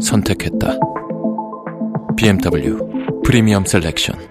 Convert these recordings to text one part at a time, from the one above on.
선택했다. BMW Premium Selection.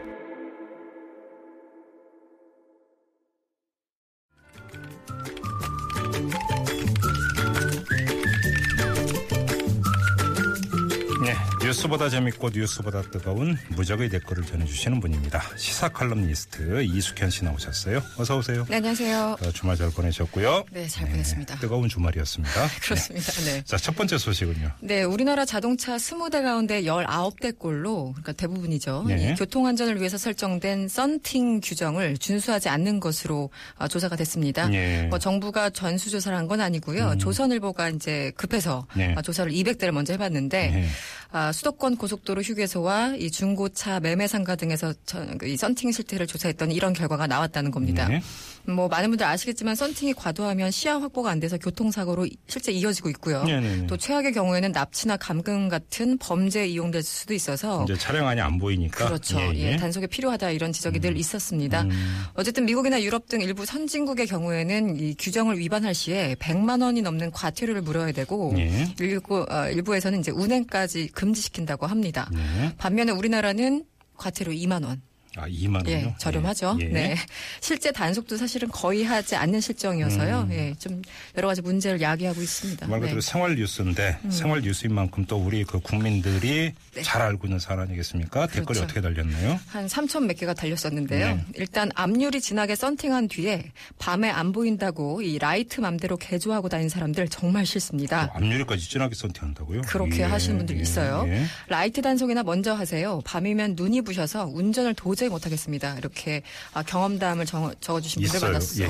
뉴스보다 재밌고 뉴스보다 뜨거운 무적의 댓글을 전해주시는 분입니다. 시사 칼럼니스트 이숙현 씨 나오셨어요. 어서 오세요. 네, 안녕하세요. 어, 주말 잘 보내셨고요. 네, 잘 보냈습니다. 뜨거운 주말이었습니다. 그렇습니다. 네. 네. 자, 첫 번째 소식은요. 네, 우리나라 자동차 20대 가운데 19대 꼴로, 그러니까 대부분이죠. 네. 이 교통 안전을 위해서 설정된 썬팅 규정을 준수하지 않는 것으로 아, 조사가 됐습니다. 예. 뭐 정부가 전수 조사를 한 건 아니고요. 조선일보가 이제 급해서 음. 네. 아, 조사를 200대를 먼저 해봤는데 네. 아, 수도권 고속도로 휴게소와 이 중고차 매매 상가 등에서 전- 그이 썬팅 실태를 조사했더니 이런 결과가 나왔다는 겁니다. 네. 뭐 많은 분들 아시겠지만 썬팅이 과도하면 시야 확보가 안 돼서 교통사고로 이- 실제 이어지고 있고요. 네네네. 또 최악의 경우에는 납치나 감금 같은 범죄에 이용될 수도 있어서 이제 차량 안이 안 보이니까. 그렇죠. 예, 예, 예. 음. 단속에 필요하다 이런 지적이 늘 있었습니다. 어쨌든 미국이나 유럽 등 일부 선진국의 경우에는 이 규정을 위반할 시에 100만 원이 넘는 과태료를 물어야 되고 예. 일부 어, 일부에서는 이제 운행까지 금지시킨다고 합니다. 네. 반면에 우리나라는 과태료 2만 원. 아, 2만 원요? 예, 저렴하죠. 예. 네. 실제 단속도 사실은 거의 하지 않는 실정이어서요. 예, 좀 여러 가지 문제를 야기하고 있습니다. 말 그대로 네. 음. 생활 뉴스인데 생활 뉴스인 만큼 또 우리 그 국민들이 잘 알고 있는 사안 아니겠습니까? 댓글이 네. 그렇죠. 어떻게 달렸나요? 한 3천 몇 개가 달렸었는데요. 네. 일단 앞유리 진하게 썬팅한 뒤에 밤에 안 보인다고 이 라이트 맘대로 개조하고 다니는 사람들 정말 싫습니다. 앞유리까지 진하게 썬팅한다고요? 그렇게 예, 하시는 분들 예, 있어요. 예. 라이트 단속이나 먼저 하세요. 밤이면 눈이 부셔서 운전을 도저히 못하겠습니다. 이렇게 아, 경험담을 적- 적어주신 분들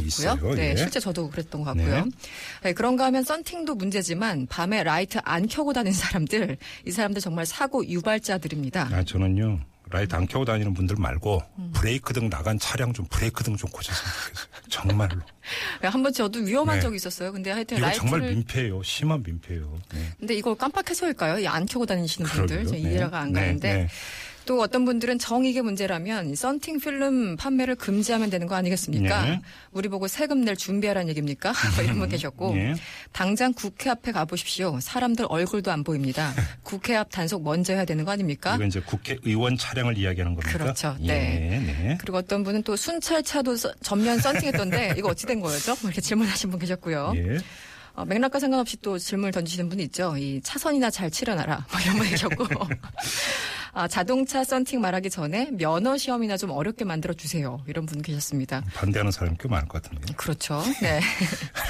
있어요. 만났었고요. 예. 네, 예. 실제 저도 그랬던 것 같고요. 네, 그런가 하면 썬팅도 문제지만 밤에 라이트 안 켜고 다니는 사람들, 이 사람들 정말 사고 유발자들입니다. 아, 저는요, 라이트 안 켜고 다니는 분들 말고, 음. 브레이크 등 나간 차량 좀 브레이크 등 좀 고쳤으면 좋겠어요. 정말로. 네, 한번 저도 위험한 네. 적이 있었어요. 근데 하여튼 이거 라이트를 정말 민폐예요. 심한 민폐예요. 네. 근데 이걸 깜빡해서일까요? 이안 켜고 다니시는 분들 네. 이해가 안 네, 가는데 네. 또 어떤 분들은 정익의 문제라면 이 썬팅 필름 판매를 금지하면 되는 거 아니겠습니까? 네. 우리 보고 세금 낼 준비하라는 얘기입니까? 뭐 이런 분 계셨고 예. 당장 국회 앞에 가보십시오. 사람들 얼굴도 안 보입니다. 국회 앞 단속 먼저 해야 되는 거 아닙니까? 이건 이제 국회의원 차량을 이야기하는 겁니까? 그렇죠. 예, 네. 네. 그리고 어떤 분은 또 순찰차도 써- 전면 썬팅했던데 이거 어찌 된 거였죠? 뭐 이렇게 질문하신 분 계셨고요. 예. 어, 맥락과 상관없이 또 질문을 던지시는 분이 있죠. 이 차선이나 잘 치러놔라. 뭐 이런 분 계셨고. 아, 자동차 썬팅 말하기 전에 면허 시험이나 좀 어렵게 만들어 주세요. 이런 분 계셨습니다. 반대하는 사람이 꽤 많을 것 같은데요. 그렇죠. 네.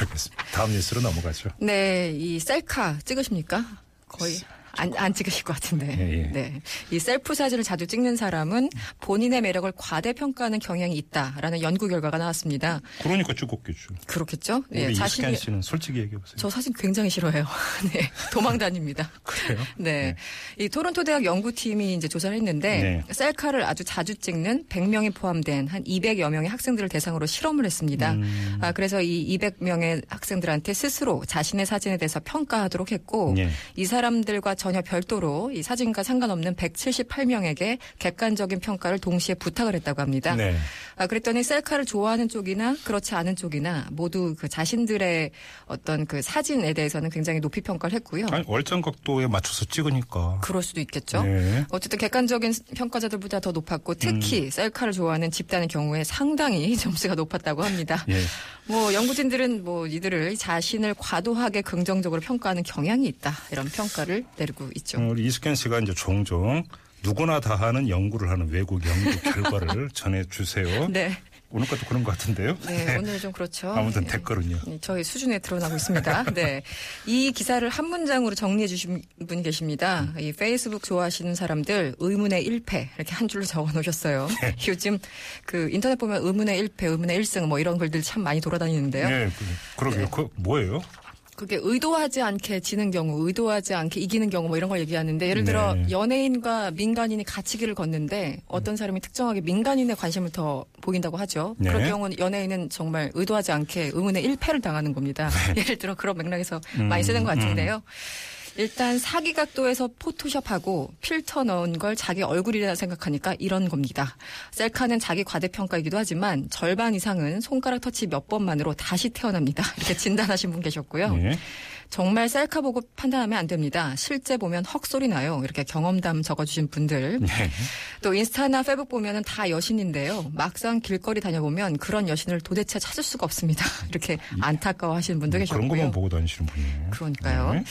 알겠습니다. 다음 뉴스로 넘어가죠. 네, 이 셀카 찍으십니까? 거의 안, 안 찍으실 것 같은데. 예, 예. 네. 이 셀프 사진을 자주 찍는 사람은 본인의 매력을 과대평가하는 경향이 있다라는 연구 결과가 나왔습니다. 그러니까 찍었겠죠. 그렇겠죠? 네, 이스캔 씨는 솔직히 얘기해 보세요. 저 사진 굉장히 싫어해요. 네. 도망 다닙니다. 그래요? 네. 이 토론토 대학 연구팀이 이제 조사를 했는데 네. 셀카를 아주 자주 찍는 100명이 포함된 한 200여 명의 학생들을 대상으로 실험을 했습니다. 음. 아, 그래서 이 200명의 학생들한테 스스로 자신의 사진에 대해서 평가하도록 했고 네. 이 사람들과 전혀 별도로 이 사진과 상관없는 178명에게 객관적인 평가를 동시에 부탁을 했다고 합니다. 네. 아, 그랬더니 셀카를 좋아하는 쪽이나 그렇지 않은 쪽이나 모두 그 자신들의 어떤 그 사진에 대해서는 굉장히 높이 평가를 했고요. 아니, 월정 각도에 맞춰서 찍으니까. 그럴 수도 있겠죠. 네. 어쨌든 객관적인 평가자들보다 더 높았고 특히 음. 셀카를 좋아하는 집단의 경우에 상당히 점수가 높았다고 합니다. 예. 뭐 연구진들은 뭐 이들을 자신을 과도하게 긍정적으로 평가하는 경향이 있다 이런 평가를 내리고 있죠. 어, 우리 이스캔 씨가 이제 종종 누구나 다 하는 연구를 하는 외국 연구 결과를 전해주세요. 네, 오늘 것도 그런 것 같은데요. 네 오늘 좀 그렇죠. 아무튼 네. 댓글은요. 네, 저희 수준에 드러나고 있습니다. 네. 이 기사를 한 문장으로 정리해 주신 분이 계십니다. 이 페이스북 좋아하시는 사람들 의문의 1패 이렇게 한 줄로 적어 놓으셨어요. 네. 요즘 그 인터넷 보면 의문의 1패, 의문의 1승 뭐 이런 글들 참 많이 돌아다니는데요. 예, 그, 그러게요. 그 뭐예요? 그게 의도하지 않게 지는 경우, 의도하지 않게 이기는 경우 뭐 이런 걸 얘기하는데 예를 들어 네. 연예인과 민간인이 같이 길을 걷는데 어떤 사람이 특정하게 민간인의 관심을 더 보인다고 하죠. 네. 그럴 경우는 연예인은 정말 의도하지 않게 의문의 일패를 당하는 겁니다. 예를 들어 그런 맥락에서 많이 쓰는 것 같은데요. 일단 사기 각도에서 포토샵하고 필터 넣은 걸 자기 얼굴이라 생각하니까 이런 겁니다. 셀카는 자기 과대평가이기도 하지만 절반 이상은 손가락 터치 몇 번만으로 다시 태어납니다. 이렇게 진단하신 분 계셨고요. 예. 정말 셀카 보고 판단하면 안 됩니다. 실제 보면 헉소리 나요. 이렇게 경험담 적어주신 분들. 네. 또 인스타나 페북 보면은 다 여신인데요. 막상 길거리 다녀보면 그런 여신을 도대체 찾을 수가 없습니다. 이렇게 안타까워 하시는 분도 뭐 계셨고요. 그런 것만 보고 다니시는 분이에요. 그러니까요. 네.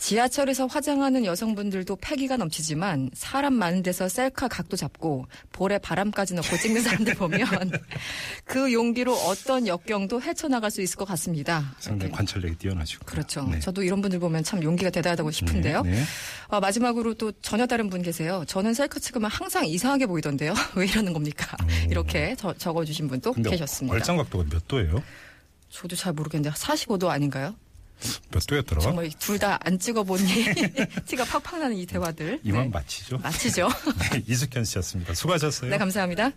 지하철에서 화장하는 여성분들도 패기가 넘치지만 사람 많은 데서 셀카 각도 잡고 볼에 바람까지 넣고 찍는 사람들 보면 그 용기로 어떤 역경도 헤쳐나갈 수 있을 것 같습니다. 상당히 이렇게. 관찰력이 뛰어나시고. 그렇죠. 네. 저도 이런 분들 보면 참 용기가 대단하다고 싶은데요. 네, 네. 아, 마지막으로 또 전혀 다른 분 계세요. 저는 셀카 찍으면 항상 이상하게 보이던데요. 왜 이러는 겁니까? 이렇게 저- 적어주신 분도 계셨습니다. 얼짱 각도가 몇 도예요? 저도 잘 모르겠는데 45도 아닌가요? 몇 도였더라? 정말 둘 다 안 찍어보니 티가 팍팍 나는 이 대화들. 이만 네. 마치죠. 마치죠. 네, 이숙현 씨였습니다. 수고하셨어요. 네, 감사합니다.